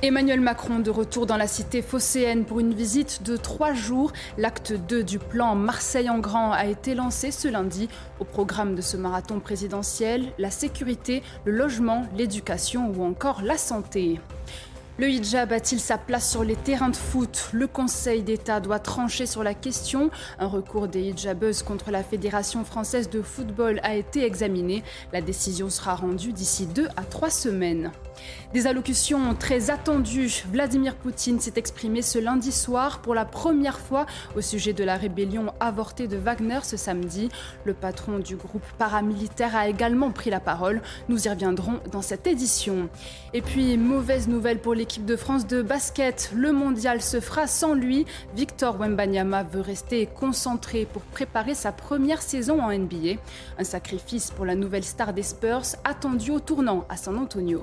Emmanuel Macron de retour dans la cité phocéenne pour une visite de trois jours. L'acte 2 du plan Marseille en grand a été lancé ce lundi. Au programme de ce marathon présidentiel, la sécurité, le logement, l'éducation ou encore la santé. Le hijab a-t-il sa place sur les terrains de foot? Le Conseil d'État doit trancher sur la question. Un recours des hijabeuses contre la Fédération française de football a été examiné. La décision sera rendue d'ici deux à trois semaines. Des allocutions très attendues. Vladimir Poutine s'est exprimé ce lundi soir pour la première fois au sujet de la rébellion avortée de Wagner ce samedi. Le patron du groupe paramilitaire a également pris la parole. Nous y reviendrons dans cette édition. Et puis, mauvaise nouvelle pour l'équipe de France de basket. Le mondial se fera sans lui. Victor Wembanyama veut rester concentré pour préparer sa première saison en NBA. Un sacrifice pour la nouvelle star des Spurs attendue au tournant à San Antonio.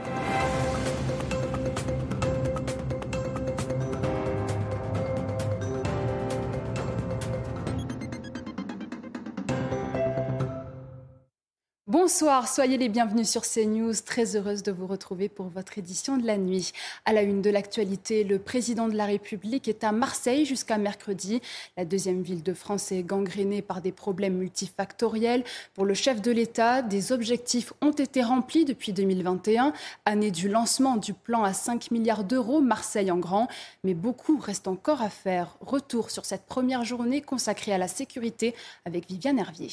Bonsoir, soyez les bienvenus sur CNews. Très heureuse de vous retrouver pour votre édition de la nuit. À la une de l'actualité, le président de la République est à Marseille jusqu'à mercredi. La deuxième ville de France est gangrénée par des problèmes multifactoriels. Pour le chef de l'État, des objectifs ont été remplis depuis 2021, année du lancement du plan à 5 milliards d'euros Marseille en grand. Mais beaucoup reste encore à faire. Retour sur cette première journée consacrée à la sécurité avec Viviane Hervier.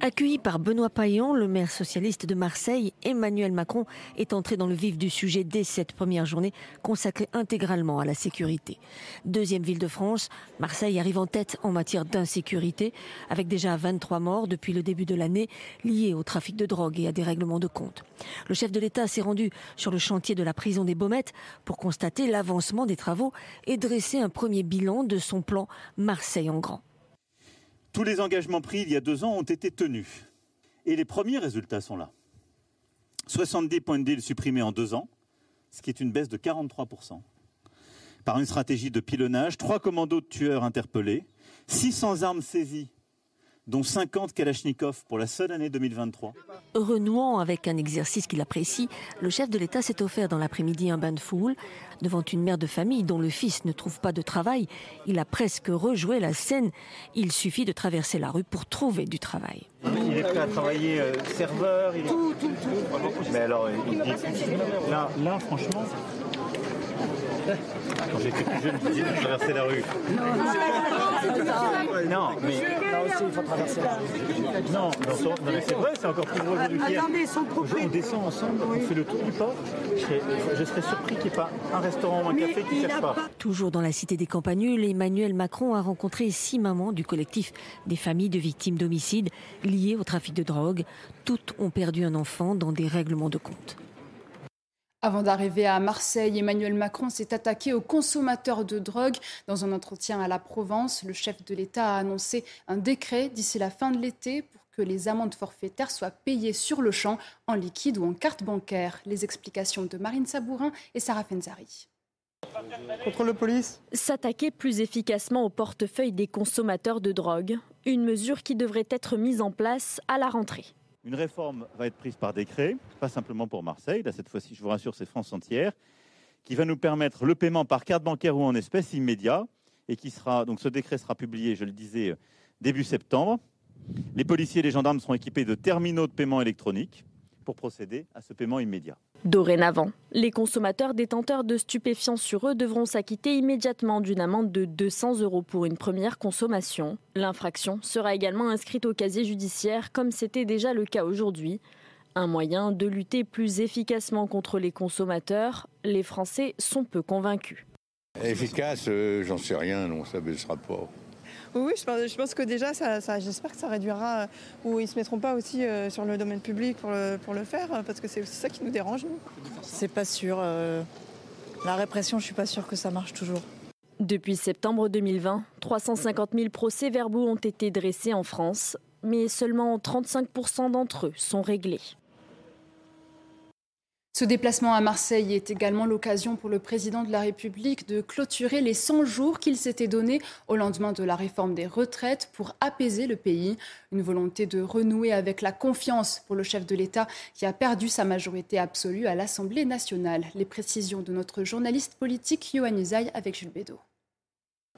Accueilli par Benoît Payan, le maire socialiste de Marseille, Emmanuel Macron est entré dans le vif du sujet dès cette première journée consacrée intégralement à la sécurité. Deuxième ville de France, Marseille arrive en tête en matière d'insécurité, avec déjà 23 morts depuis le début de l'année liés au trafic de drogue et à des règlements de compte. Le chef de l'État s'est rendu sur le chantier de la prison des Baumettes pour constater l'avancement des travaux et dresser un premier bilan de son plan Marseille en grand. Tous les engagements pris il y a deux ans ont été tenus. Et les premiers résultats sont là. 70 points de deal supprimés en deux ans, ce qui est une baisse de 43%. Par une stratégie de pilonnage, trois commandos de tueurs interpellés, 600 armes saisies dont 50 Kalachnikov pour la seule année 2023. Renouant avec un exercice qu'il apprécie, le chef de l'État s'est offert dans l'après-midi un bain de foule. Devant une mère de famille dont le fils ne trouve pas de travail, il a presque rejoué la scène. Il suffit de traverser la rue pour trouver du travail. Il est prêt à travailler euh, serveur. Il est... Tout, tout, tout. Mais alors, il dit... là, là, franchement, quand j'étais plus jeune, je disais de traverser la rue. Non, mais là aussi, il faut traverser la rue. Non, non, non mais c'est vrai, c'est encore plus drôle aujourd'hui qu'hier. On descend ensemble, on fait le tour du port. Je serais, je serais surpris qu'il n'y ait pas un restaurant ou un café qui ne cherche pas. Toujours dans la cité des Campanules, Emmanuel Macron a rencontré six mamans du collectif des familles de victimes d'homicides liées au trafic de drogue. Toutes ont perdu un enfant dans des règlements de compte. Avant d'arriver à Marseille, Emmanuel Macron s'est attaqué aux consommateurs de drogue. Dans un entretien à la Provence, le chef de l'État a annoncé un décret d'ici la fin de l'été pour que les amendes forfaitaires soient payées sur le champ, en liquide ou en carte bancaire. Les explications de Marine Sabourin et Sarah Fenzari. Contrôle police? S'attaquer plus efficacement au portefeuille des consommateurs de drogue, une mesure qui devrait être mise en place à la rentrée. Une réforme va être prise par décret, pas simplement pour Marseille, là cette fois-ci je vous rassure c'est France entière, qui va nous permettre le paiement par carte bancaire ou en espèces immédiat, et qui sera, donc ce décret sera publié, je le disais, début septembre. Les policiers et les gendarmes seront équipés de terminaux de paiement électronique pour procéder à ce paiement immédiat. Dorénavant, les consommateurs détenteurs de stupéfiants sur eux devront s'acquitter immédiatement d'une amende de 200 euros pour une première consommation. L'infraction sera également inscrite au casier judiciaire comme c'était déjà le cas aujourd'hui. Un moyen de lutter plus efficacement contre les consommateurs, les Français sont peu convaincus. Efficace, euh, j'en sais rien, non, ça ne baissera pas. Oui, je pense, que déjà, ça, j'espère que ça réduira, euh, ou ils ne se mettront pas aussi euh, sur le domaine public pour le, pour le faire, parce que c'est aussi ça qui nous dérange, nous. C'est pas sûr. la répression, je suis pas sûre que ça marche toujours. Depuis septembre 2020, 350 000 procès-verbaux ont été dressés en France, mais seulement 35% d'entre eux sont réglés. Ce déplacement à Marseille est également l'occasion pour le président de la République de clôturer les 100 jours qu'il s'était donnés au lendemain de la réforme des retraites pour apaiser le pays. Une volonté de renouer avec la confiance pour le chef de l'État qui a perdu sa majorité absolue à l'Assemblée nationale. Les précisions de notre journaliste politique Yohann Usaï avec Jules Bédot.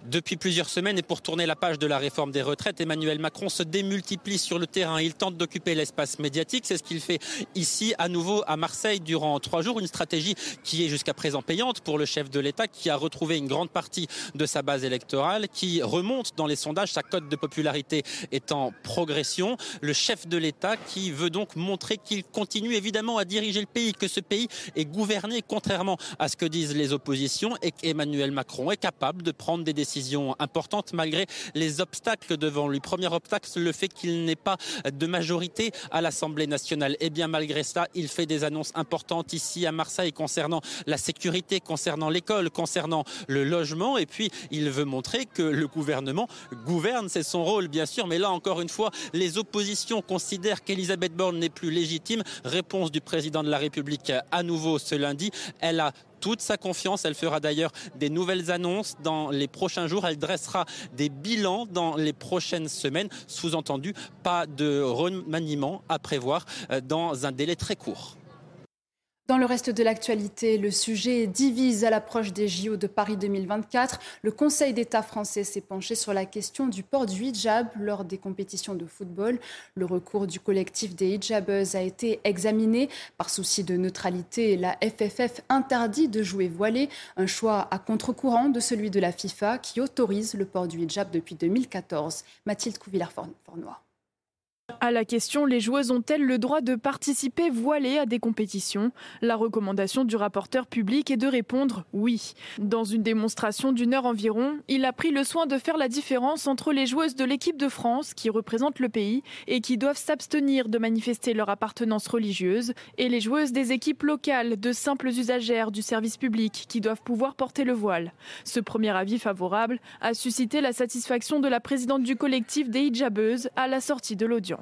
Depuis plusieurs semaines et pour tourner la page de la réforme des retraites, Emmanuel Macron se démultiplie sur le terrain. Il tente d'occuper l'espace médiatique. C'est ce qu'il fait ici à nouveau à Marseille durant trois jours. Une stratégie qui est jusqu'à présent payante pour le chef de l'État qui a retrouvé une grande partie de sa base électorale, qui remonte dans les sondages. Sa cote de popularité est en progression. Le chef de l'État qui veut donc montrer qu'il continue évidemment à diriger le pays, que ce pays est gouverné contrairement à ce que disent les oppositions et qu'Emmanuel Macron est capable de prendre des décisions importante malgré les obstacles devant lui. Premier obstacle, le fait qu'il n'ait pas de majorité à l'Assemblée nationale. Et eh bien malgré ça, il fait des annonces importantes ici à Marseille concernant la sécurité, concernant l'école, concernant le logement. Et puis il veut montrer que le gouvernement gouverne, c'est son rôle bien sûr. Mais là encore une fois, les oppositions considèrent qu'Elisabeth Borne n'est plus légitime. Réponse du président de la République à nouveau ce lundi. Elle a toute sa confiance. Elle fera d'ailleurs des nouvelles annonces dans les prochains jours. Elle dressera des bilans dans les prochaines semaines. Sous-entendu, pas de remaniement à prévoir euh, dans un délai très court. Dans le reste de l'actualité, le sujet divise à l'approche des JO de Paris 2024. Le Conseil d'État français s'est penché sur la question du port du hijab lors des compétitions de football. Le recours du collectif des hijabeuses a été examiné. Par souci de neutralité, la FFF interdit de jouer voilé, un choix à contre-courant de celui de la FIFA qui autorise le port du hijab depuis 2014. Mathilde Couvillard-Fornois. À la question les joueuses ont-elles le droit de participer voilées à des compétitions? La recommandation du rapporteur public est de répondre oui. Dans une démonstration d'une heure environ, il a pris le soin de faire la différence entre les joueuses de l'équipe de France qui représentent le pays et qui doivent s'abstenir de manifester leur appartenance religieuse et les joueuses des équipes locales de simples usagères du service public qui doivent pouvoir porter le voile. Ce premier avis favorable a suscité la satisfaction de la présidente du collectif des hijabeuses à la sortie de l'audience.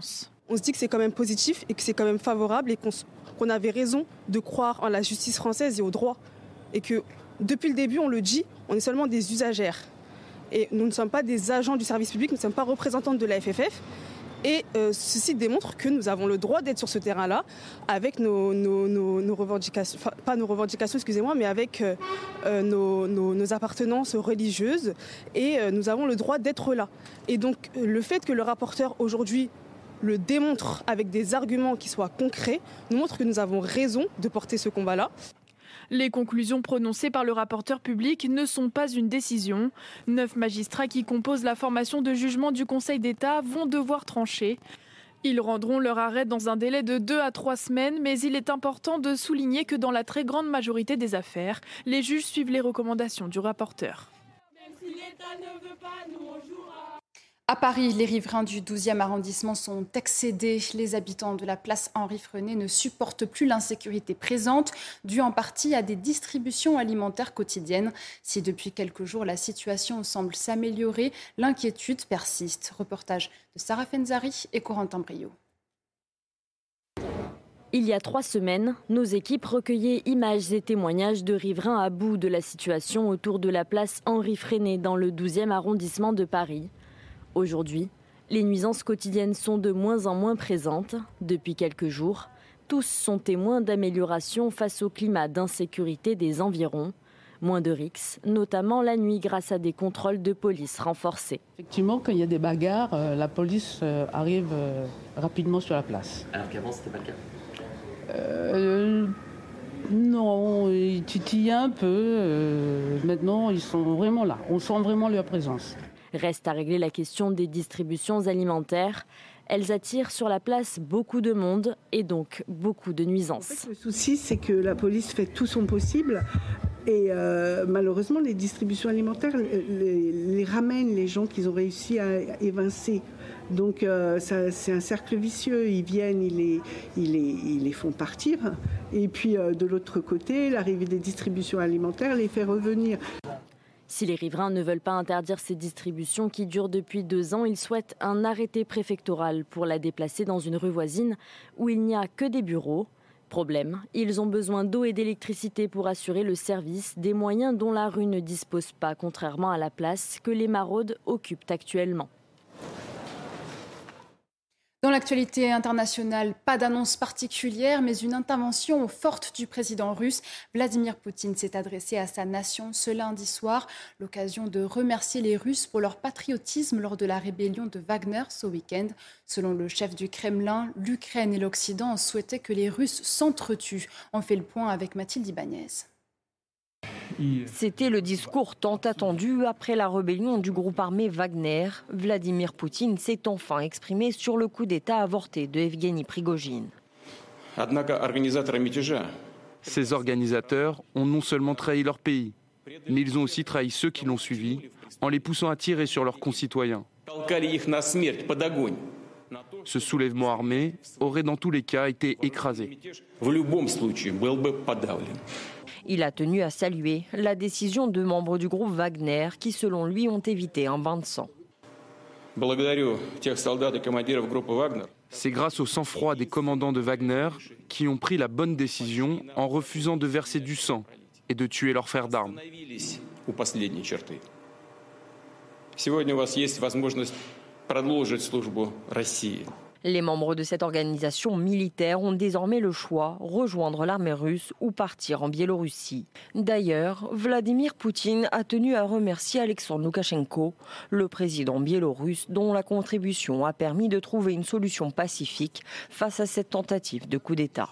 On se dit que c'est quand même positif et que c'est quand même favorable et qu'on avait raison de croire en la justice française et au droit. Et que depuis le début, on le dit, on est seulement des usagères. Et nous ne sommes pas des agents du service public, nous ne sommes pas représentantes de la FFF. Et euh, ceci démontre que nous avons le droit d'être sur ce terrain-là avec nos, revendications, pas nos revendications, excusez-moi, mais avec euh, euh, nos, appartenances religieuses. Et nous avons le droit d'être là. Et donc le fait que le rapporteur aujourd'hui le démontre avec des arguments qui soient concrets, nous montre que nous avons raison de porter ce combat-là. Les conclusions prononcées par le rapporteur public ne sont pas une décision. Neuf magistrats qui composent la formation de jugement du Conseil d'État vont devoir trancher. Ils rendront leur arrêt dans un délai de deux à trois semaines, mais il est important de souligner que dans la très grande majorité des affaires, les juges suivent les recommandations du rapporteur. Même si ne veut pas, nous à Paris, les riverains du 12e arrondissement sont excédés. Les habitants de la place Henri Frenet ne supportent plus l'insécurité présente, due en partie à des distributions alimentaires quotidiennes. Si depuis quelques jours la situation semble s'améliorer, l'inquiétude persiste. Reportage de Sarah Fenzari et Corentin Brio. Il y a trois semaines, nos équipes recueillaient images et témoignages de riverains à bout de la situation autour de la place Henri Freinet dans le 12e arrondissement de Paris. Aujourd'hui, les nuisances quotidiennes sont de moins en moins présentes. Depuis quelques jours, tous sont témoins d'amélioration face au climat d'insécurité des environs. Moins de rixes, notamment la nuit grâce à des contrôles de police renforcés. Effectivement, quand il y a des bagarres, euh, la police euh, arrive euh, rapidement sur la place. Alors qu'avant, ce n'était pas le cas? Non, ils titillent un peu. maintenant, ils sont vraiment là. On sent vraiment leur présence. Reste à régler la question des distributions alimentaires. Elles attirent sur la place beaucoup de monde et donc beaucoup de nuisances. le souci, c'est que la police fait tout son possible et euh, malheureusement, les distributions alimentaires les, ramènent les gens qu'ils ont réussi à évincer. Donc euh, c'est un cercle vicieux. Ils viennent, ils les, ils les, font partir. Et puis euh, de l'autre côté, l'arrivée des distributions alimentaires les fait revenir. Si les riverains ne veulent pas interdire ces distributions qui durent depuis deux ans, ils souhaitent un arrêté préfectoral pour la déplacer dans une rue voisine où il n'y a que des bureaux. Problème, ils ont besoin d'eau et d'électricité pour assurer le service, des moyens dont la rue ne dispose pas, contrairement à la place que les maraudes occupent actuellement. Dans l'actualité internationale, pas d'annonce particulière, mais une intervention forte du président russe. Vladimir Poutine s'est adressé à sa nation ce lundi soir, l'occasion de remercier les Russes pour leur patriotisme lors de la rébellion de Wagner ce week-end. Selon le chef du Kremlin, l'Ukraine et l'Occident souhaitaient que les Russes s'entretuent. On fait le point avec Mathilde Ibanez. C'était le discours tant attendu après la rébellion du groupe armé Wagner. Vladimir Poutine s'est enfin exprimé sur le coup d'État avorté de Evgeny Prigogine. Ces organisateurs ont non seulement trahi leur pays, mais ils ont aussi trahi ceux qui l'ont suivi en les poussant à tirer sur leurs concitoyens. Ce soulèvement armé aurait dans tous les cas été écrasé. Il a tenu à saluer la décision de membres du groupe Wagner qui, selon lui, ont évité un bain de sang. C'est grâce au sang-froid des commandants de Wagner qui ont pris la bonne décision en refusant de verser du sang et de tuer leurs frères d'armes. Les membres de cette organisation militaire ont désormais le choix, rejoindre l'armée russe ou partir en Biélorussie. D'ailleurs, Vladimir Poutine a tenu à remercier Alexandre Loukachenko, le président biélorusse dont la contribution a permis de trouver une solution pacifique face à cette tentative de coup d'État.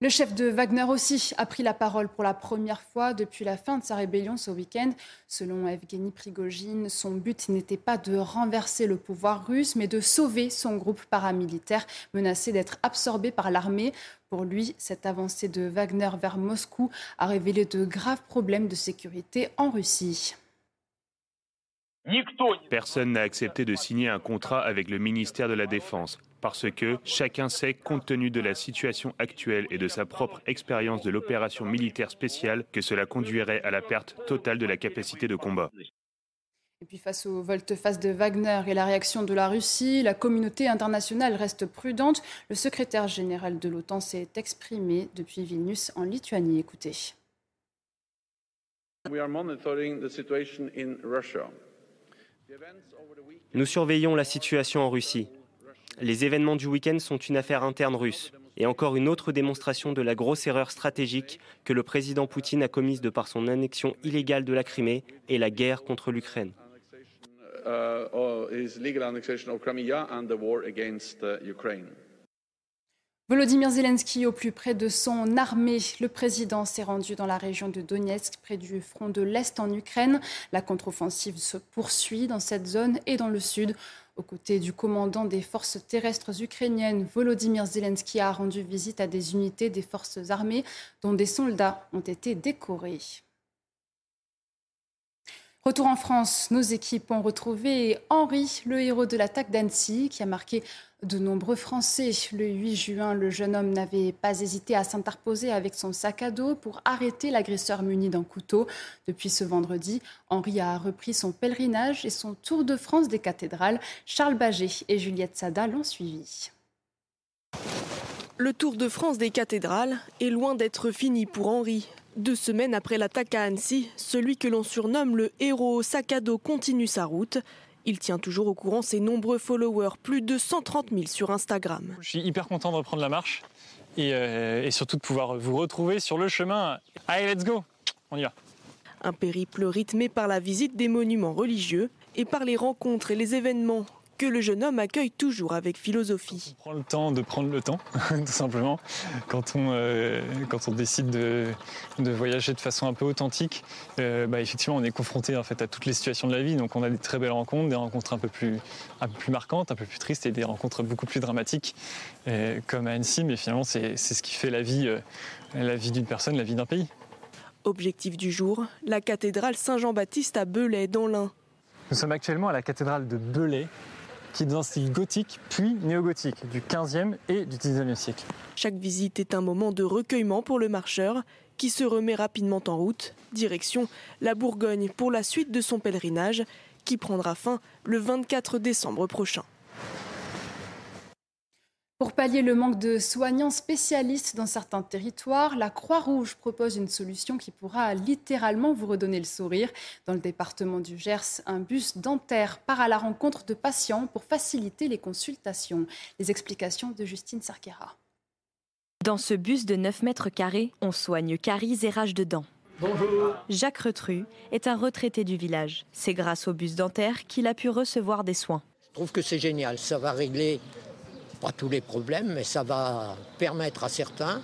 Le chef de Wagner aussi a pris la parole pour la première fois depuis la fin de sa rébellion ce week-end. Selon Evgeny Prigogine, son but n'était pas de renverser le pouvoir russe, mais de sauver son groupe paramilitaire menacé d'être absorbé par l'armée. Pour lui, cette avancée de Wagner vers Moscou a révélé de graves problèmes de sécurité en Russie. Personne n'a accepté de signer un contrat avec le ministère de la Défense parce que chacun sait, compte tenu de la situation actuelle et de sa propre expérience de l'opération militaire spéciale, que cela conduirait à la perte totale de la capacité de combat. Et puis face au volte-face de Wagner et la réaction de la Russie, la communauté internationale reste prudente. Le secrétaire général de l'OTAN s'est exprimé depuis Vilnius en Lituanie. Écoutez. Nous surveillons la situation en Russie. Les événements du week-end sont une affaire interne russe et encore une autre démonstration de la grosse erreur stratégique que le président Poutine a commise de par son annexion illégale de la Crimée et la guerre contre l'Ukraine. Volodymyr Zelensky au plus près de son armée. Le président s'est rendu dans la région de Donetsk, près du front de l'Est en Ukraine. La contre-offensive se poursuit dans cette zone et dans le sud. Aux côtés du commandant des forces terrestres ukrainiennes, Volodymyr Zelensky a rendu visite à des unités des forces armées dont des soldats ont été décorés. Retour en France, nos équipes ont retrouvé Henri, le héros de l'attaque d'Annecy, qui a marqué de nombreux Français. Le 8 juin, le jeune homme n'avait pas hésité à s'interposer avec son sac à dos pour arrêter l'agresseur muni d'un couteau. Depuis ce vendredi, Henri a repris son pèlerinage et son tour de France des cathédrales. Charles Baget et Juliette Sada l'ont suivi. Le Tour de France des cathédrales est loin d'être fini pour Henri. Deux semaines après l'attaque à Annecy, celui que l'on surnomme le héros au sac à dos continue sa route. Il tient toujours au courant ses nombreux followers, plus de 130 000 sur Instagram. Je suis hyper content de reprendre la marche et, euh, et surtout de pouvoir vous retrouver sur le chemin. Allez, let's go On y va Un périple rythmé par la visite des monuments religieux et par les rencontres et les événements que le jeune homme accueille toujours avec philosophie. On prend le temps de prendre le temps, tout simplement, quand on, euh, quand on décide de, de, voyager de façon un peu authentique. Euh, bah, effectivement, on est confronté en fait, à toutes les situations de la vie, donc on a des très belles rencontres, des rencontres un peu plus, un peu plus marquantes, un peu plus tristes et des rencontres beaucoup plus dramatiques, euh, comme à Annecy, mais finalement c'est ce qui fait la vie, la vie d'une personne, la vie d'un pays. Objectif du jour, la cathédrale Saint-Jean-Baptiste à Belay, dans l'Ain. Nous sommes actuellement à la cathédrale de Belay, qui est un style gothique puis néo-gothique du 15e et du 19e siècle. Chaque visite est un moment de recueillement pour le marcheur qui se remet rapidement en route, direction la Bourgogne pour la suite de son pèlerinage qui prendra fin le 24 décembre prochain. Pour pallier le manque de soignants spécialistes dans certains territoires, la Croix-Rouge propose une solution qui pourra littéralement vous redonner le sourire. Dans le département du Gers, un bus dentaire part à la rencontre de patients pour faciliter les consultations. Les explications de Justine Sarkera. Dans ce bus de 9 mètres carrés, on soigne caries et rage de dents. Bonjour. Jacques Retru est un retraité du village. C'est grâce au bus dentaire qu'il a pu recevoir des soins. Je trouve que c'est génial. Ça va régler pas tous les problèmes, mais ça va permettre à certains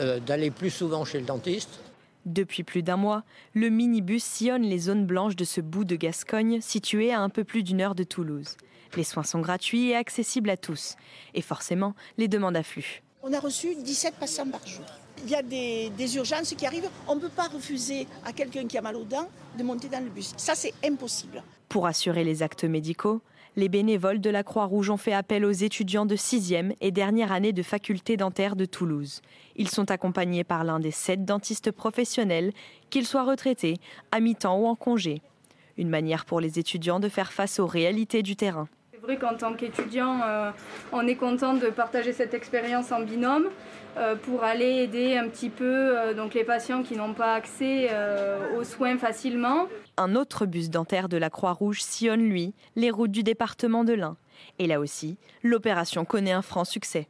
euh, d'aller plus souvent chez le dentiste. Depuis plus d'un mois, le minibus sillonne les zones blanches de ce bout de Gascogne situé à un peu plus d'une heure de Toulouse. Les soins sont gratuits et accessibles à tous. Et forcément, les demandes affluent. On a reçu 17 patients par jour. Il y a des, des urgences qui arrivent. On ne peut pas refuser à quelqu'un qui a mal aux dents de monter dans le bus. Ça, c'est impossible. Pour assurer les actes médicaux, les bénévoles de la Croix-Rouge ont fait appel aux étudiants de 6e et dernière année de faculté dentaire de Toulouse. Ils sont accompagnés par l'un des sept dentistes professionnels, qu'ils soient retraités, à mi-temps ou en congé. Une manière pour les étudiants de faire face aux réalités du terrain. C'est vrai qu'en tant qu'étudiant, euh, on est content de partager cette expérience en binôme. Euh, pour aller aider un petit peu euh, donc les patients qui n'ont pas accès euh, aux soins facilement. Un autre bus dentaire de la Croix-Rouge sillonne, lui, les routes du département de l'Ain. Et là aussi, l'opération connaît un franc succès.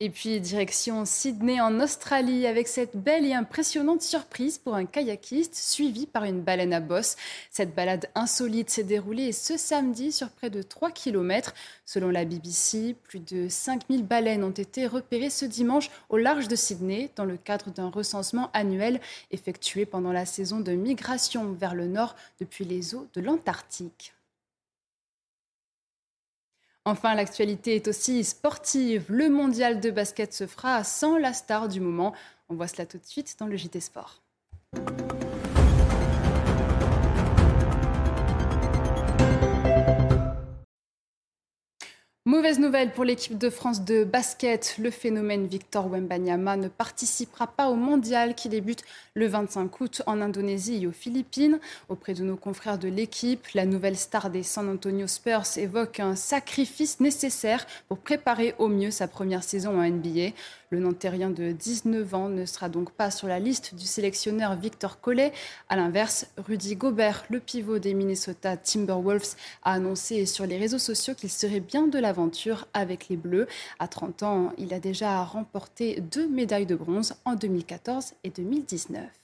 Et puis direction Sydney en Australie avec cette belle et impressionnante surprise pour un kayakiste suivi par une baleine à bosse. Cette balade insolite s'est déroulée ce samedi sur près de 3 km. Selon la BBC, plus de 5000 baleines ont été repérées ce dimanche au large de Sydney dans le cadre d'un recensement annuel effectué pendant la saison de migration vers le nord depuis les eaux de l'Antarctique. Enfin, l'actualité est aussi sportive. Le mondial de basket se fera sans la star du moment. On voit cela tout de suite dans le JT Sport. Mauvaise nouvelle pour l'équipe de France de basket. Le phénomène Victor Wembanyama ne participera pas au mondial qui débute le 25 août en Indonésie et aux Philippines. Auprès de nos confrères de l'équipe, la nouvelle star des San Antonio Spurs évoque un sacrifice nécessaire pour préparer au mieux sa première saison en NBA. Le Nantérien de 19 ans ne sera donc pas sur la liste du sélectionneur Victor Collet. À l'inverse, Rudy Gobert, le pivot des Minnesota Timberwolves, a annoncé sur les réseaux sociaux qu'il serait bien de l'aventure avec les Bleus. À 30 ans, il a déjà remporté deux médailles de bronze en 2014 et 2019.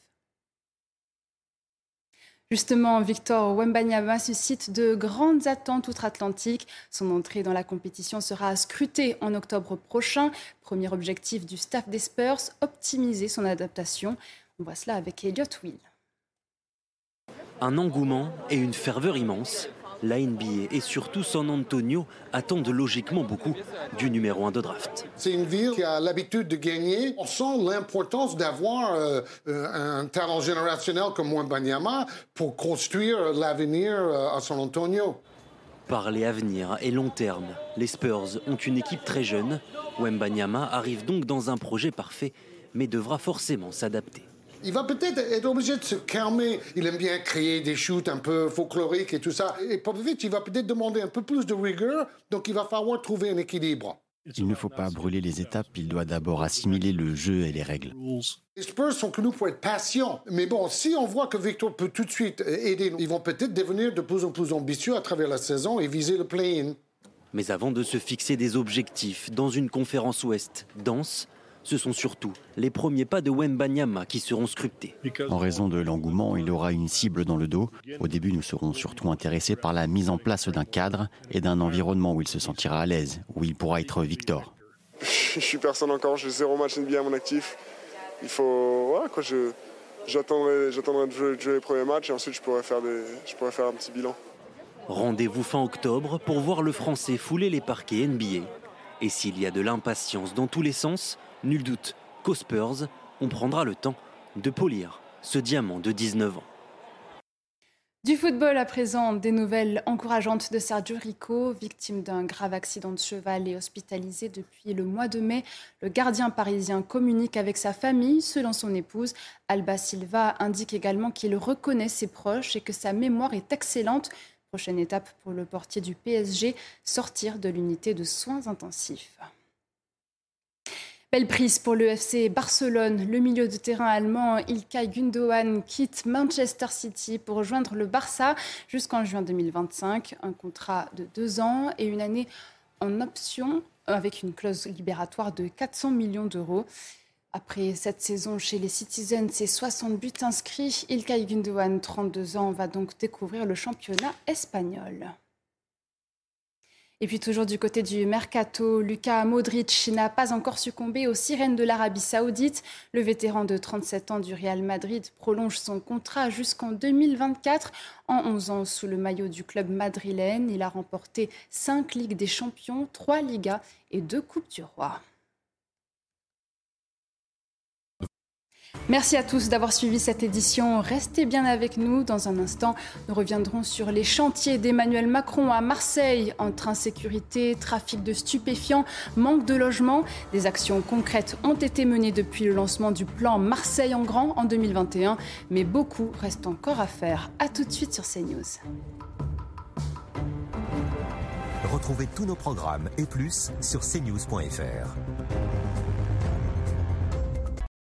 Justement, Victor Wembanyama suscite de grandes attentes outre-Atlantique. Son entrée dans la compétition sera scrutée en octobre prochain. Premier objectif du staff des Spurs, optimiser son adaptation. On voit cela avec Elliot Will. Un engouement et une ferveur immense la NBA et surtout San Antonio attendent logiquement beaucoup du numéro 1 de draft. C'est une ville qui a l'habitude de gagner. On sent l'importance d'avoir euh, un talent générationnel comme Wembanyama pour construire l'avenir euh, à San Antonio. Parler avenir et long terme, les Spurs ont une équipe très jeune. Wembanyama arrive donc dans un projet parfait, mais devra forcément s'adapter. Il va peut-être être obligé de se calmer. Il aime bien créer des shoots un peu folkloriques et tout ça. Et Popovich, il va peut-être demander un peu plus de rigueur, donc il va falloir trouver un équilibre. Il ne faut pas brûler les étapes, il doit d'abord assimiler le jeu et les règles. Les Spurs sont connus pour être patients. Mais bon, si on voit que Victor peut tout de suite aider, ils vont peut-être devenir de plus en plus ambitieux à travers la saison et viser le play-in. Mais avant de se fixer des objectifs dans une conférence ouest dense, ce sont surtout les premiers pas de Wembanyama qui seront scrutés. En raison de l'engouement, il aura une cible dans le dos. Au début, nous serons surtout intéressés par la mise en place d'un cadre et d'un environnement où il se sentira à l'aise, où il pourra être Victor. Je suis personne encore, j'ai zéro match NBA à mon actif. Il faut. Voilà quoi, je. J'attendrai, j'attendrai de jouer, les premiers matchs et ensuite je pourrais faire, je pourrais faire un petit bilan. Rendez-vous fin octobre pour voir le Français fouler les parquets NBA. Et s'il y a de l'impatience dans tous les sens, nul doute qu'aux Spurs, on prendra le temps de polir ce diamant de 19 ans. Du football à présent, des nouvelles encourageantes de Sergio Rico, victime d'un grave accident de cheval et hospitalisé depuis le mois de mai. Le gardien parisien communique avec sa famille, selon son épouse. Alba Silva indique également qu'il reconnaît ses proches et que sa mémoire est excellente. Prochaine étape pour le portier du PSG, sortir de l'unité de soins intensifs. Belle prise pour le FC Barcelone. Le milieu de terrain allemand Ilkay Gundogan quitte Manchester City pour rejoindre le Barça jusqu'en juin 2025. Un contrat de deux ans et une année en option avec une clause libératoire de 400 millions d'euros. Après cette saison chez les Citizens et 60 buts inscrits, Ilkay Gundogan, 32 ans, va donc découvrir le championnat espagnol. Et puis toujours du côté du mercato, Luka Modric n'a pas encore succombé aux sirènes de l'Arabie saoudite. Le vétéran de 37 ans du Real Madrid prolonge son contrat jusqu'en 2024. En 11 ans sous le maillot du club madrilène, il a remporté 5 Ligues des Champions, 3 Ligas et 2 Coupes du Roi. Merci à tous d'avoir suivi cette édition. Restez bien avec nous. Dans un instant, nous reviendrons sur les chantiers d'Emmanuel Macron à Marseille entre insécurité, trafic de stupéfiants, manque de logement. Des actions concrètes ont été menées depuis le lancement du plan Marseille en grand en 2021, mais beaucoup reste encore à faire. A tout de suite sur CNews. Retrouvez tous nos programmes et plus sur cnews.fr.